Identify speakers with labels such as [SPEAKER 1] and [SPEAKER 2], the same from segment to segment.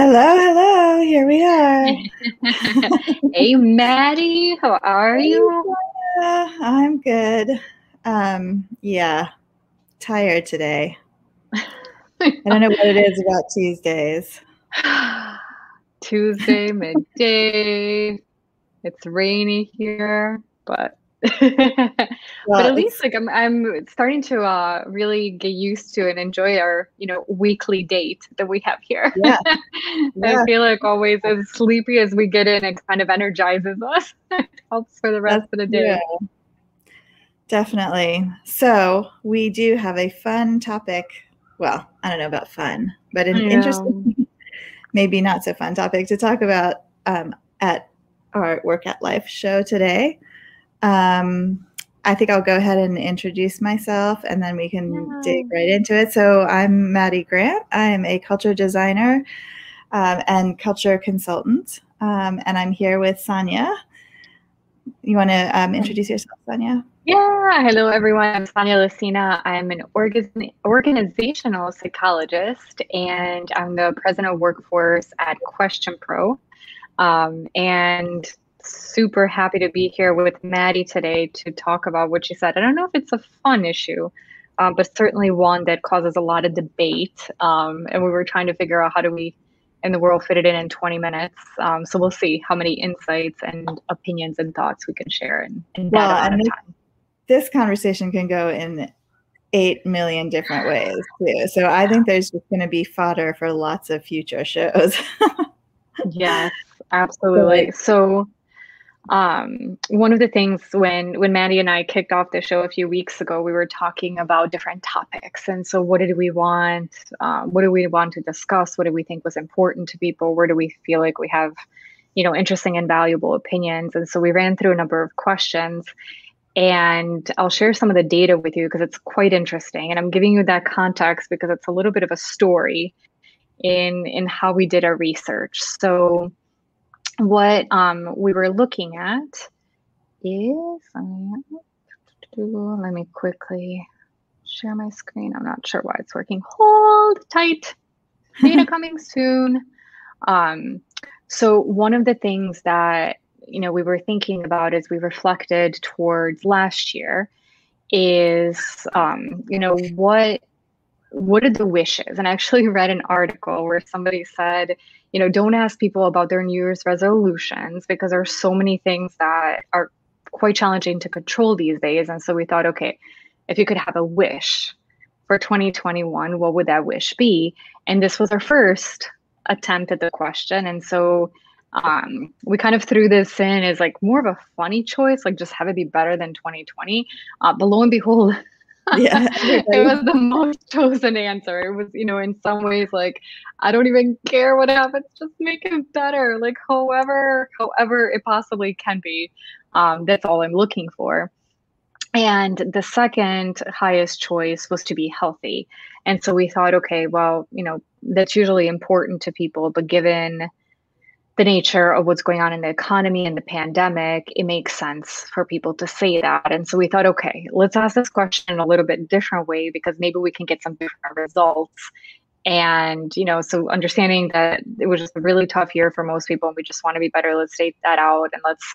[SPEAKER 1] Hello, hello. Here we are.
[SPEAKER 2] hey, Maddie. How are you?
[SPEAKER 1] I'm good. Um, yeah, tired today. I don't know what it is about Tuesdays.
[SPEAKER 2] Tuesday, midday. It's rainy here, but but at least like I'm I'm starting to uh really get used to and enjoy our, you know, weekly date that we have here.
[SPEAKER 1] Yeah. yeah.
[SPEAKER 2] I feel like always as sleepy as we get in, it kind of energizes us. it helps for the rest That's of the day.
[SPEAKER 1] Definitely. So we do have a fun topic. Well, I don't know about fun, but an interesting, maybe not so fun topic to talk about um, at our Work at Life show today. Um, I think I'll go ahead and introduce myself and then we can dig right into it. So, I'm Maddie Grant. I am a culture designer um, and culture consultant. Um, and I'm here with Sonia. You want to um, introduce yourself, Sonia?
[SPEAKER 2] Yeah. Hello, everyone. I'm Sonia Lucina. I'm an organ- organizational psychologist and I'm the president of workforce at QuestionPro. Um, and super happy to be here with Maddie today to talk about what she said. I don't know if it's a fun issue, um, but certainly one that causes a lot of debate. Um, and we were trying to figure out how do we in the world fit it in in 20 minutes. Um, so we'll see how many insights and opinions and thoughts we can share in, in well, that amount of time.
[SPEAKER 1] This conversation can go in eight million different ways too. So I think there's just going to be fodder for lots of future shows.
[SPEAKER 2] yes, absolutely. So um, one of the things when when Maddie and I kicked off the show a few weeks ago, we were talking about different topics, and so what did we want? Um, what do we want to discuss? What do we think was important to people? Where do we feel like we have, you know, interesting and valuable opinions? And so we ran through a number of questions, and I'll share some of the data with you because it's quite interesting. And I'm giving you that context because it's a little bit of a story in in how we did our research. So what um, we were looking at is let me quickly share my screen. I'm not sure why it's working. Hold tight. Data coming soon. Um, so one of the things that you know we were thinking about as we reflected towards last year is um, you know what what are the wishes? And I actually read an article where somebody said, you know, don't ask people about their New Year's resolutions because there are so many things that are quite challenging to control these days. And so we thought, okay, if you could have a wish for 2021, what would that wish be? And this was our first attempt at the question. And so um, we kind of threw this in as like more of a funny choice, like just have it be better than 2020. Uh, but lo and behold, yeah it was the most chosen answer. It was you know in some ways like i don't even care what happens just make it better. Like however however it possibly can be um, that's all i'm looking for. And the second highest choice was to be healthy. And so we thought okay well you know that's usually important to people but given the nature of what's going on in the economy and the pandemic, it makes sense for people to say that. And so we thought, okay, let's ask this question in a little bit different way because maybe we can get some different results. And, you know, so understanding that it was just a really tough year for most people and we just want to be better, let's state that out and let's,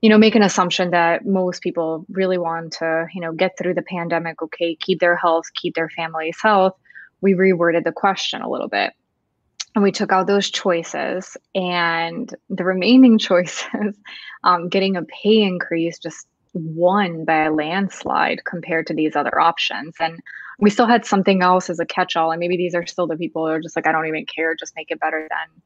[SPEAKER 2] you know, make an assumption that most people really want to, you know, get through the pandemic, okay, keep their health, keep their family's health. We reworded the question a little bit and we took out those choices and the remaining choices um, getting a pay increase just won by a landslide compared to these other options. And we still had something else as a catch-all and maybe these are still the people who are just like i don't even care just make it better than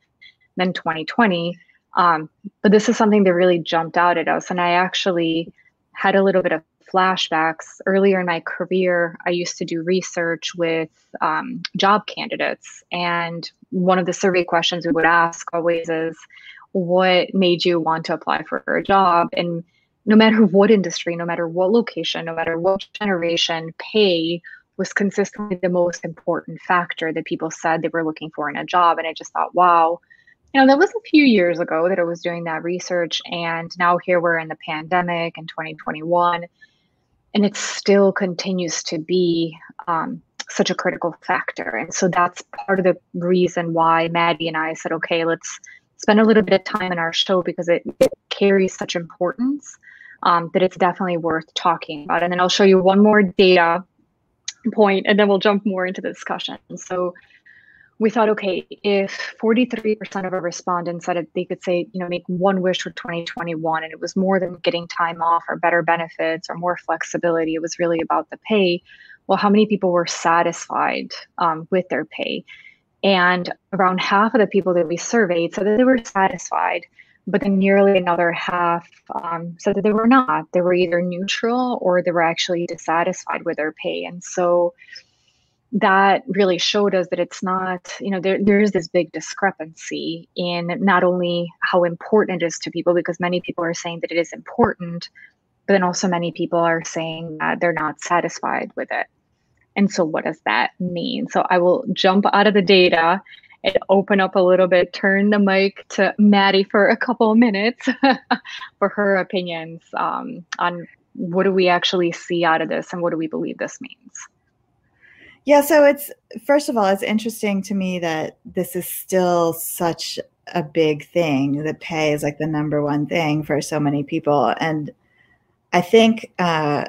[SPEAKER 2] than 2020 um, but this is something that really jumped out at us and i actually had a little bit of flashbacks. Earlier in my career, I used to do research with um, job candidates. And one of the survey questions we would ask always is, What made you want to apply for a job? And no matter what industry, no matter what location, no matter what generation, pay was consistently the most important factor that people said they were looking for in a job. And I just thought, wow, you know, that was a few years ago that I was doing that research. And now here we're in the pandemic in 2021 and it still continues to be um, such a critical factor. And so that's part of the reason why Maddie and I said, okay, let's spend a little bit of time in our show because it, it carries such importance um, that it's definitely worth talking about. And then I'll show you one more data point and then we'll jump more into the discussion. So we thought, okay, if 43% of our respondents said they could say, you know, make one wish for 2021, and it was more than getting time off or better benefits or more flexibility, it was really about the pay. Well, how many people were satisfied um, with their pay? And around half of the people that we surveyed said that they were satisfied, but then nearly another half um, said that they were not. They were either neutral or they were actually dissatisfied with their pay. And so, that really showed us that it's not, you know, there, there is this big discrepancy in not only how important it is to people, because many people are saying that it is important, but then also many people are saying that they're not satisfied with it. And so, what does that mean? So, I will jump out of the data and open up a little bit, turn the mic to Maddie for a couple of minutes for her opinions um, on what do we actually see out of this and what do we believe this means.
[SPEAKER 1] Yeah, so it's first of all, it's interesting to me that this is still such a big thing that pay is like the number one thing for so many people. And I think uh,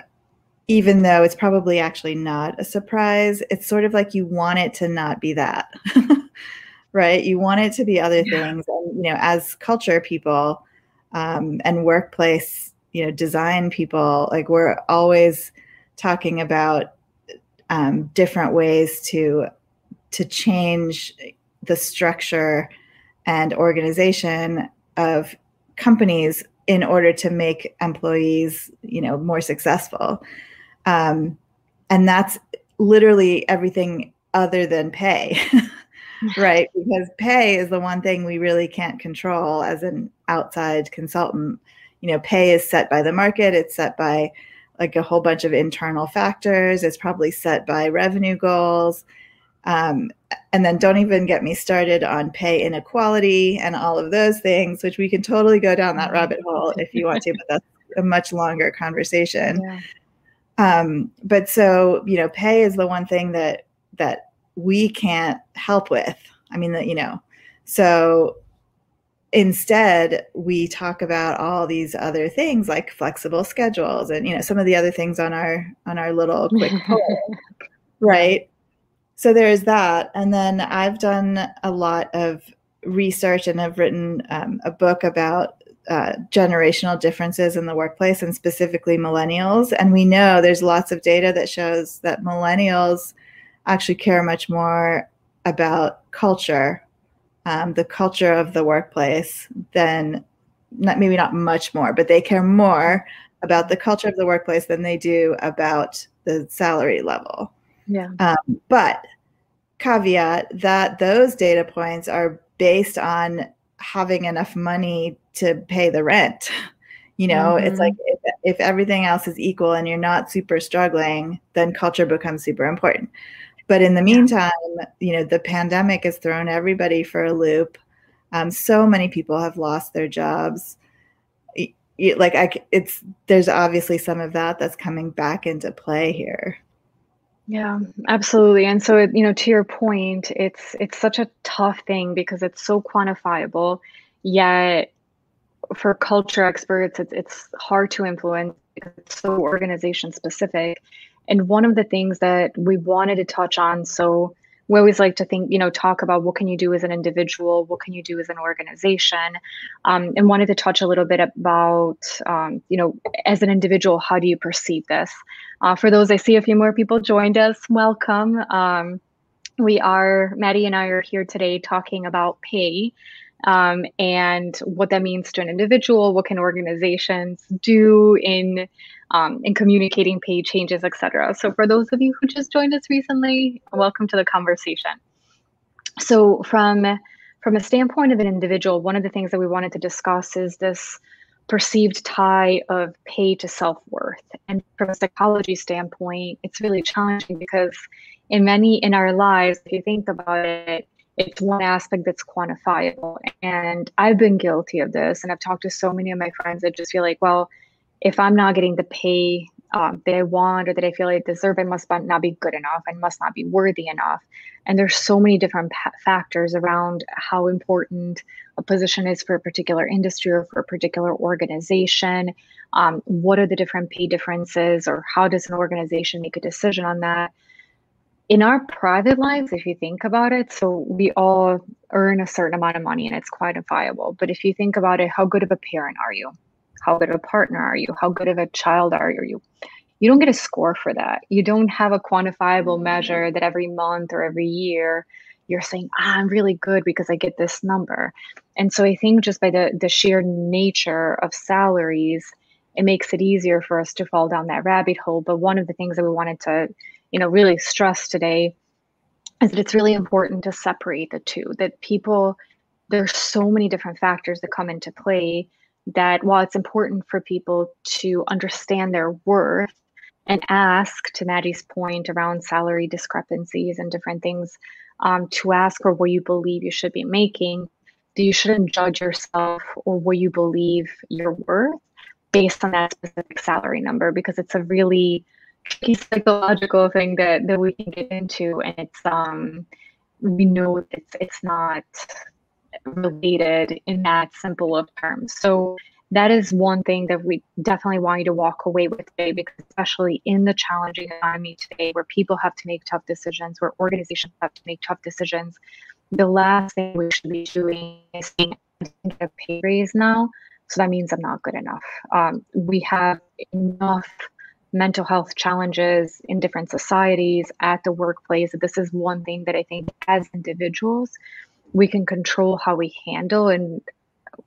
[SPEAKER 1] even though it's probably actually not a surprise, it's sort of like you want it to not be that, right? You want it to be other yeah. things. And, you know, as culture people um, and workplace, you know, design people, like we're always talking about um, different ways to to change the structure and organization of companies in order to make employees you know more successful. Um, and that's literally everything other than pay right? Because pay is the one thing we really can't control as an outside consultant. You know pay is set by the market. It's set by like a whole bunch of internal factors. It's probably set by revenue goals. Um, and then don't even get me started on pay inequality and all of those things, which we can totally go down that rabbit hole if you want to, but that's a much longer conversation. Yeah. Um, but so, you know, pay is the one thing that that we can't help with. I mean, that you know, so instead we talk about all these other things like flexible schedules and you know some of the other things on our on our little quick poll right? So there's that. And then i've done a lot of research and i've written um, a book about uh, generational differences in the workplace and specifically millennials. And we know there's lots of data that shows that millennials actually care much more about culture um, the culture of the workplace than not maybe not much more, but they care more about the culture of the workplace than they do about the salary level.
[SPEAKER 2] Yeah. Um,
[SPEAKER 1] but caveat that those data points are based on having enough money to pay the rent. You know, mm-hmm. it's like if, if everything else is equal and you're not super struggling, then culture becomes super important. But in the meantime, you know, the pandemic has thrown everybody for a loop. Um, so many people have lost their jobs. like I, it's there's obviously some of that that's coming back into play here.
[SPEAKER 2] Yeah, absolutely. And so, you know, to your point, it's it's such a tough thing because it's so quantifiable. Yet, for culture experts, it's it's hard to influence. It's so organization specific. And one of the things that we wanted to touch on, so we always like to think, you know, talk about what can you do as an individual, what can you do as an organization, um, and wanted to touch a little bit about, um, you know, as an individual, how do you perceive this? Uh, for those, I see a few more people joined us. Welcome. Um, we are, Maddie and I are here today talking about pay um, and what that means to an individual. What can organizations do in um, in communicating pay changes, etc. So, for those of you who just joined us recently, welcome to the conversation. So, from from a standpoint of an individual, one of the things that we wanted to discuss is this perceived tie of pay to self worth. And from a psychology standpoint, it's really challenging because in many in our lives, if you think about it, it's one aspect that's quantifiable. And I've been guilty of this. And I've talked to so many of my friends that just feel like, well, if I'm not getting the pay um, that I want or that I feel I deserve, I must not be good enough. I must not be worthy enough. And there's so many different factors around how important a position is for a particular industry or for a particular organization. Um, what are the different pay differences, or how does an organization make a decision on that? In our private lives, if you think about it, so we all earn a certain amount of money and it's quantifiable. But if you think about it, how good of a parent are you? How good of a partner are you? How good of a child are you? You don't get a score for that. You don't have a quantifiable measure that every month or every year you're saying, ah, I'm really good because I get this number. And so I think just by the the sheer nature of salaries, it makes it easier for us to fall down that rabbit hole. But one of the things that we wanted to, you know, really stress today is that it's really important to separate the two. That people, there's so many different factors that come into play that while it's important for people to understand their worth and ask to Maddie's point around salary discrepancies and different things, um, to ask for what you believe you should be making, that you shouldn't judge yourself or what you believe you're worth based on that specific salary number because it's a really psychological thing that, that we can get into and it's um we know it's it's not related in that simple of terms. So that is one thing that we definitely want you to walk away with today because especially in the challenging economy today where people have to make tough decisions where organizations have to make tough decisions the last thing we should be doing is saying a pay raise now so that means i'm not good enough um, we have enough mental health challenges in different societies at the workplace. This is one thing that i think as individuals we can control how we handle and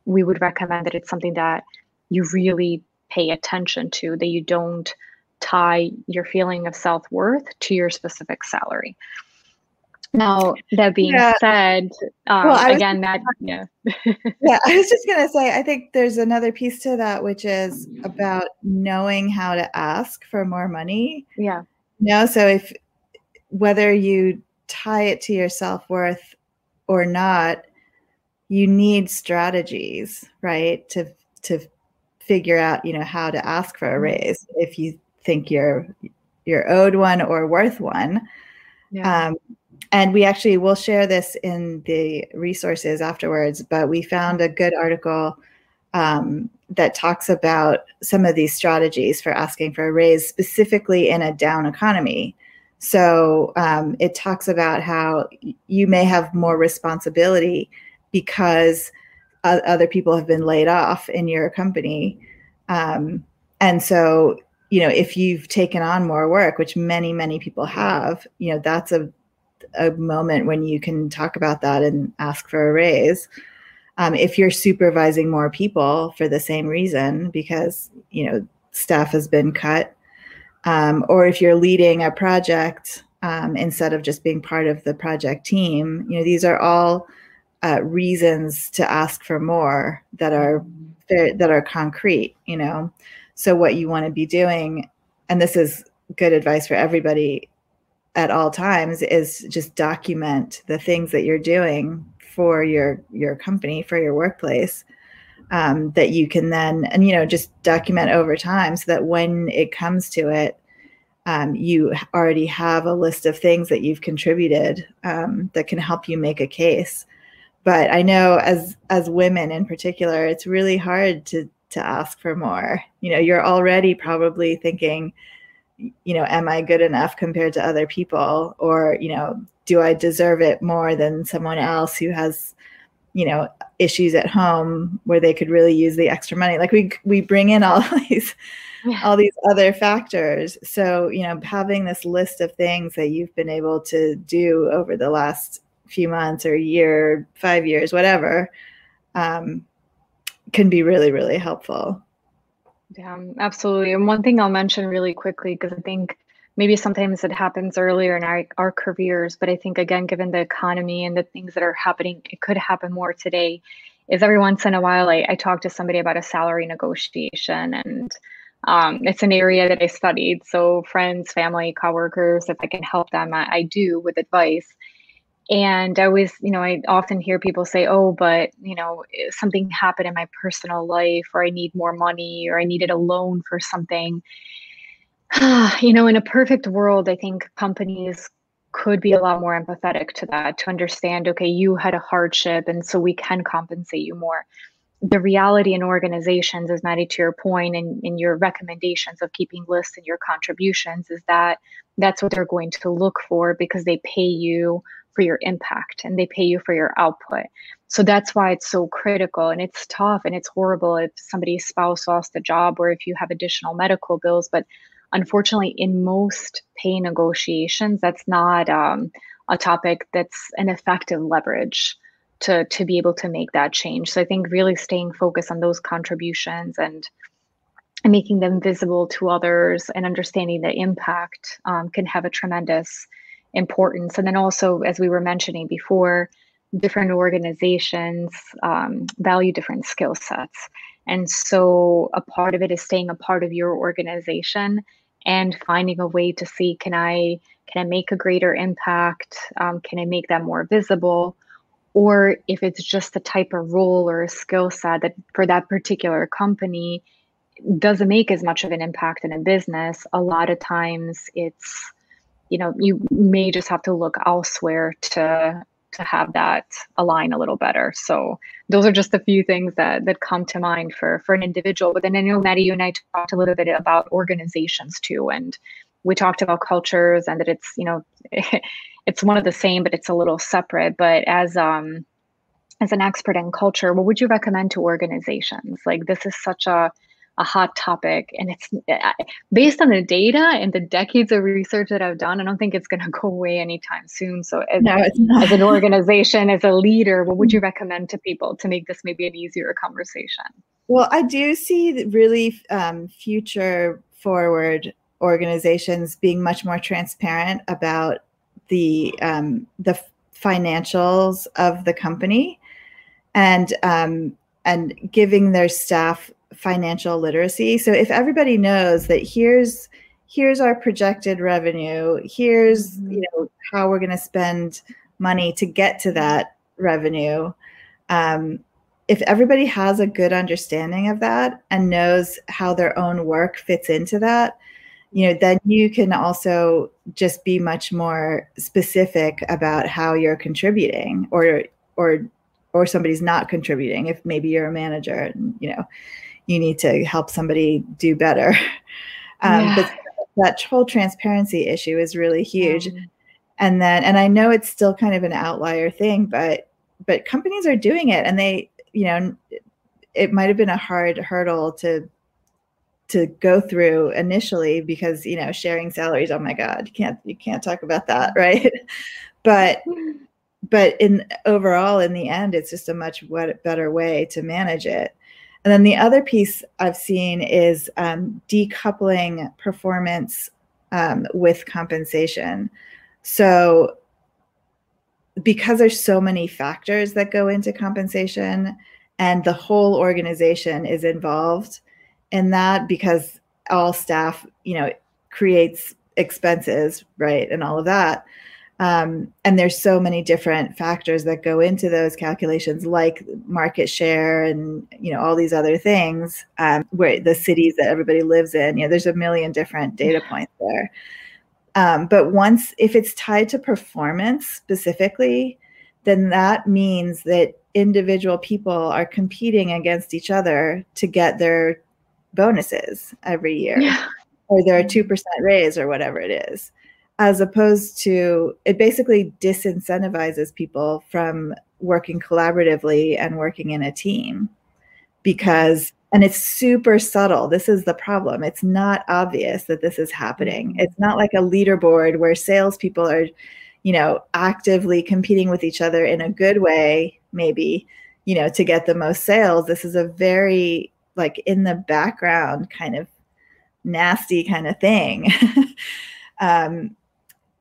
[SPEAKER 2] we would recommend that it's something that you really pay attention to that you don't tie your feeling of self-worth to your specific salary now that being yeah. said um, well, again that yeah
[SPEAKER 1] yeah i was just going to say i think there's another piece to that which is about knowing how to ask for more money
[SPEAKER 2] yeah
[SPEAKER 1] you know so if whether you tie it to your self-worth or not, you need strategies, right? To to figure out, you know, how to ask for a mm-hmm. raise if you think you're you're owed one or worth one. Yeah. Um, and we actually will share this in the resources afterwards, but we found a good article um, that talks about some of these strategies for asking for a raise, specifically in a down economy. So um, it talks about how you may have more responsibility because other people have been laid off in your company. Um, and so, you know, if you've taken on more work, which many, many people have, you know, that's a, a moment when you can talk about that and ask for a raise. Um, if you're supervising more people for the same reason, because, you know, staff has been cut, um, or if you're leading a project um, instead of just being part of the project team you know these are all uh, reasons to ask for more that are that are concrete you know so what you want to be doing and this is good advice for everybody at all times is just document the things that you're doing for your your company for your workplace um, that you can then and you know just document over time so that when it comes to it um, you already have a list of things that you've contributed um, that can help you make a case. But i know as as women in particular it's really hard to to ask for more. You know you're already probably thinking you know am i good enough compared to other people? Or you know do i deserve it more than someone else who has you know issues at home where they could really use the extra money? Like we we bring in all these yeah. all these other factors. So you know having this list of things that you've been able to do over the last few months or year five years whatever um, can be really really helpful
[SPEAKER 2] yeah absolutely. And one thing i'll mention really quickly because i think maybe sometimes it happens earlier in our, our careers but i think again given the economy and the things that are happening it could happen more today is every once in a while I, I talk to somebody about a salary negotiation and um, it's an area that i studied. So friends family coworkers if i can help them I, I do with advice and i always you know i often hear people say oh but you know eh, something happened in my personal life or i need more money or i needed a loan for something. You know, in a perfect world, I think companies could be a lot more empathetic to that to understand okay you had a hardship and so we can compensate you more. The reality in organizations is maddie to your point and in your recommendations of keeping lists and your contributions is that that's what they're going to look for because they pay you for your impact and they pay you for your output so that's why it's so critical and it's tough and it's horrible if somebody's spouse lost a job or if you have additional medical bills but unfortunately, in most pay negotiations, that's not um, a topic that's an effective leverage to to be able to make that change. So I think really staying focused on those contributions and and making them visible to others and understanding the impact um, can have a tremendous importance. And then also, as we were mentioning before, different organizations um, value different skill sets. And so a part of it is staying a part of your organization and finding a way to see can I can I make a greater impact? Um, can I make that more visible? Or if it's just the type of role or skill set that for that particular company doesn't make as much of an impact in a business, a lot of times it's you know you may just have to look elsewhere to to have that align a little better. So those are just a few things that that come to mind for for an individual. But then I know Maddie, you and I talked a little bit about organizations too, and we talked about cultures and that it's you know it's one of the same, but it's a little separate. But as um as an expert in culture, what would you recommend to organizations? Like this is such a a hot topic and it's based on the data and the decades of research that I've done, I don't think it's going to go away anytime soon. So, as, no, as an organization, as a leader, what would you recommend to people to make this maybe an easier conversation?
[SPEAKER 1] Well, I do see really um, future forward organizations being much more transparent about the um, the financials of the company and um, and giving their staff financial literacy. So if everybody knows that here's here's our projected revenue, here's mm-hmm. you know how we're going to spend money to get to that revenue. Um, if everybody has a good understanding of that and knows how their own work fits into that, you know, then you can also just be much more specific about how you're contributing or or or somebody's not contributing if maybe you're a manager and you know you need to help somebody do better. Um, yeah. But that whole transparency issue is really huge. Um, and then, and I know it's still kind of an outlier thing, but but companies are doing it, and they, you know, it might have been a hard hurdle to to go through initially because you know sharing salaries oh my god you can't you can't talk about that right but but in overall in the end it's just a much better way to manage it and then the other piece I've seen is um, decoupling performance um, with compensation. So, because there's so many factors that go into compensation, and the whole organization is involved in that, because all staff, you know, creates expenses, right, and all of that. Um, and there's so many different factors that go into those calculations, like market share and you know all these other things. Um, where the cities that everybody lives in, you know, there's a million different data points there. Um, but once, if it's tied to performance specifically, then that means that individual people are competing against each other to get their bonuses every year, yeah. or their two percent raise, or whatever it is as opposed to it basically disincentivizes people from working collaboratively and working in a team because and it's super subtle. This is the problem. It's not obvious that this is happening. It's not like a leaderboard where salespeople are you know actively competing with each other in a good way maybe you know to get the most sales. This is a very like in the background kind of nasty kind of thing. Um,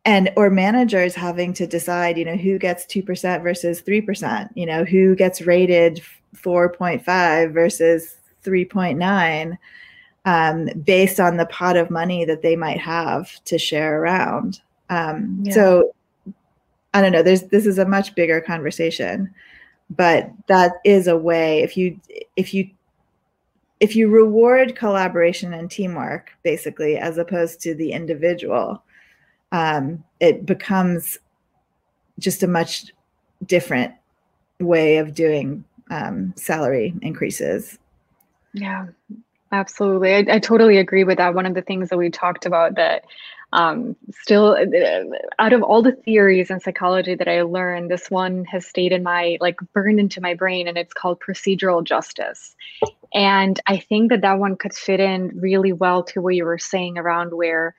[SPEAKER 1] and or managers having to decide you know who gets 2% versus 3% you know who gets rated 4.5 versus 3.9 um, based on the pot of money that they might have to share around um, yeah. so i don't know there's this is a much bigger conversation but that is a way if you if you if you reward collaboration and teamwork, basically, as opposed to the individual, um, it becomes just a much different way of doing um, salary increases.
[SPEAKER 2] Yeah, absolutely. I, I, totally agree with that. One of the things that we talked about that um, still uh, out of all the theories in psychology that I learned, this one has stayed in my like burned into my brain, and it's called procedural justice. And I think that that one could fit in really well to what you were saying around where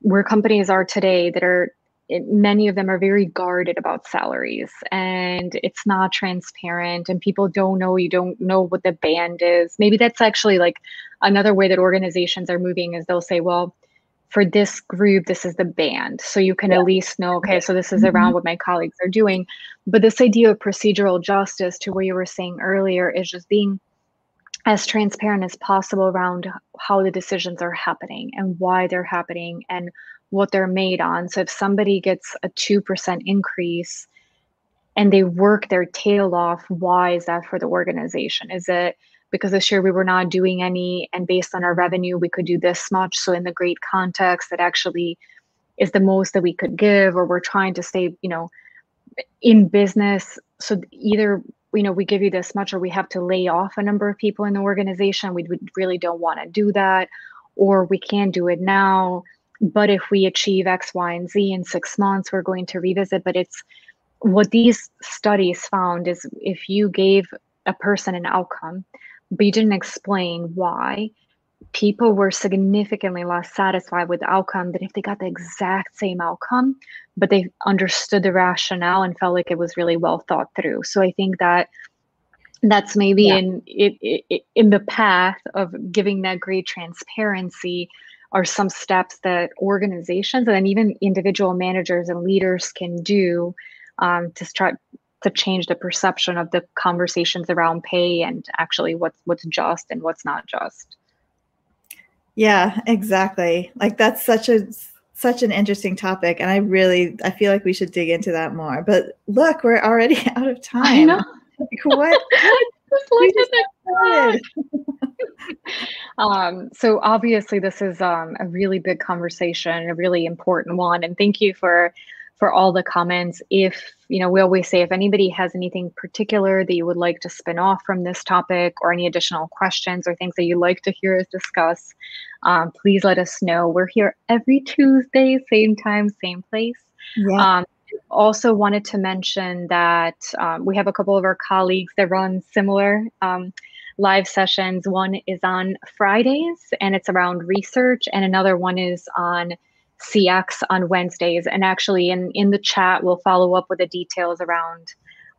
[SPEAKER 2] where companies are today that are many of them are very guarded about salaries and it's not transparent and people don't know you don't know what the band is maybe that's actually like another way that organizations are moving is they'll say well for this group this is the band so you can yeah. at least know okay so this is mm-hmm. around what my colleagues are doing but this idea of procedural justice to what you were saying earlier is just being as transparent as possible around how the decisions are happening and why they're happening and what they're made on. So if somebody gets a 2% increase and they work their tail off, why is that for the organization? Is it because this year we were not doing any and based on our revenue we could do this much so in the great context that actually is the most that we could give or we're trying to stay you know in business so either you know we give you this much or we have to lay off a number of people in the organization we, we really don't want to do that or we can do it now but if we achieve x y and z in six months we're going to revisit but it's what these studies found is if you gave a person an outcome but you didn't explain why people were significantly less satisfied with the outcome than if they got the exact same outcome but they understood the rationale and felt like it was really well thought through so i think that that's maybe yeah. in it, it, in the path of giving that great transparency are some steps that organizations and even individual managers and leaders can do um, to start to change the perception of the conversations around pay and actually what's what's just and what's not just.
[SPEAKER 1] Yeah, exactly. Like that's such a such an interesting topic and I really I feel like we should dig into that more. But look, we're already out of time. I
[SPEAKER 2] know.
[SPEAKER 1] Like, what?
[SPEAKER 2] um, so obviously this is um, a really big conversation, a really important one. And thank you for for all the comments. If, you know, we always say if anybody has anything particular that you would like to spin off from this topic or any additional questions or things that you'd like to hear us discuss, um, please let us know. We're here every Tuesday, same time, same place. Yeah. Um, also wanted to mention that um, we have a couple of our colleagues that run similar um, live sessions. One is on Fridays and it's around research, and another one is on CX on Wednesdays. And actually, in, in the chat, we'll follow up with the details around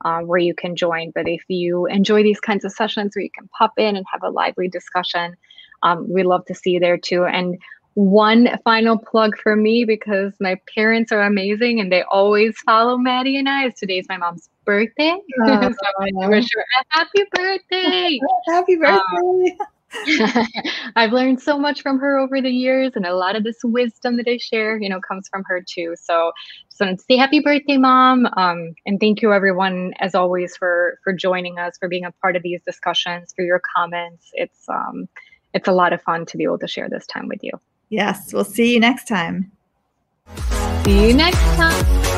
[SPEAKER 2] um, where you can join. But if you enjoy these kinds of sessions where you can pop in and have a lively discussion, um, we love to see you there too. And one final plug for me because my parents are amazing and they always follow Maddie and I. Is today's my mom's birthday, oh, so I wish her a happy birthday.
[SPEAKER 1] happy birthday.
[SPEAKER 2] Um, I've learned so much from her over the years, and a lot of this wisdom that I share, you know, comes from her too. So, just wanted to say happy birthday, mom, um, and thank you, everyone, as always, for for joining us, for being a part of these discussions, for your comments. It's um, it's a lot of fun to be able to share this time with you.
[SPEAKER 1] Yes, we'll see you next time.
[SPEAKER 2] See you next time.